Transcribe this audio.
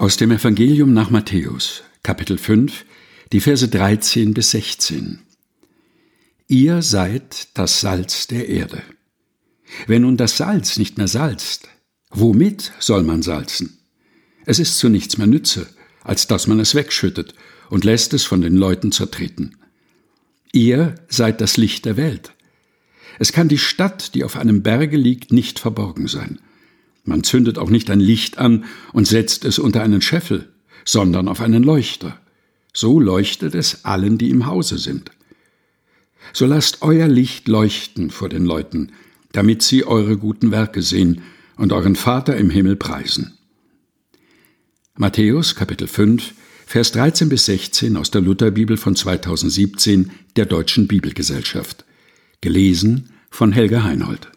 Aus dem Evangelium nach Matthäus, Kapitel 5, die Verse 13 bis 16. Ihr seid das Salz der Erde. Wenn nun das Salz nicht mehr salzt, womit soll man salzen? Es ist zu nichts mehr Nütze, als dass man es wegschüttet und lässt es von den Leuten zertreten. Ihr seid das Licht der Welt. Es kann die Stadt, die auf einem Berge liegt, nicht verborgen sein. Man zündet auch nicht ein Licht an und setzt es unter einen Scheffel, sondern auf einen Leuchter. So leuchtet es allen, die im Hause sind. So lasst euer Licht leuchten vor den Leuten, damit sie eure guten Werke sehen und euren Vater im Himmel preisen. Matthäus Kapitel 5, Vers 13 bis 16 aus der Lutherbibel von 2017 der Deutschen Bibelgesellschaft. Gelesen von Helga Heinold.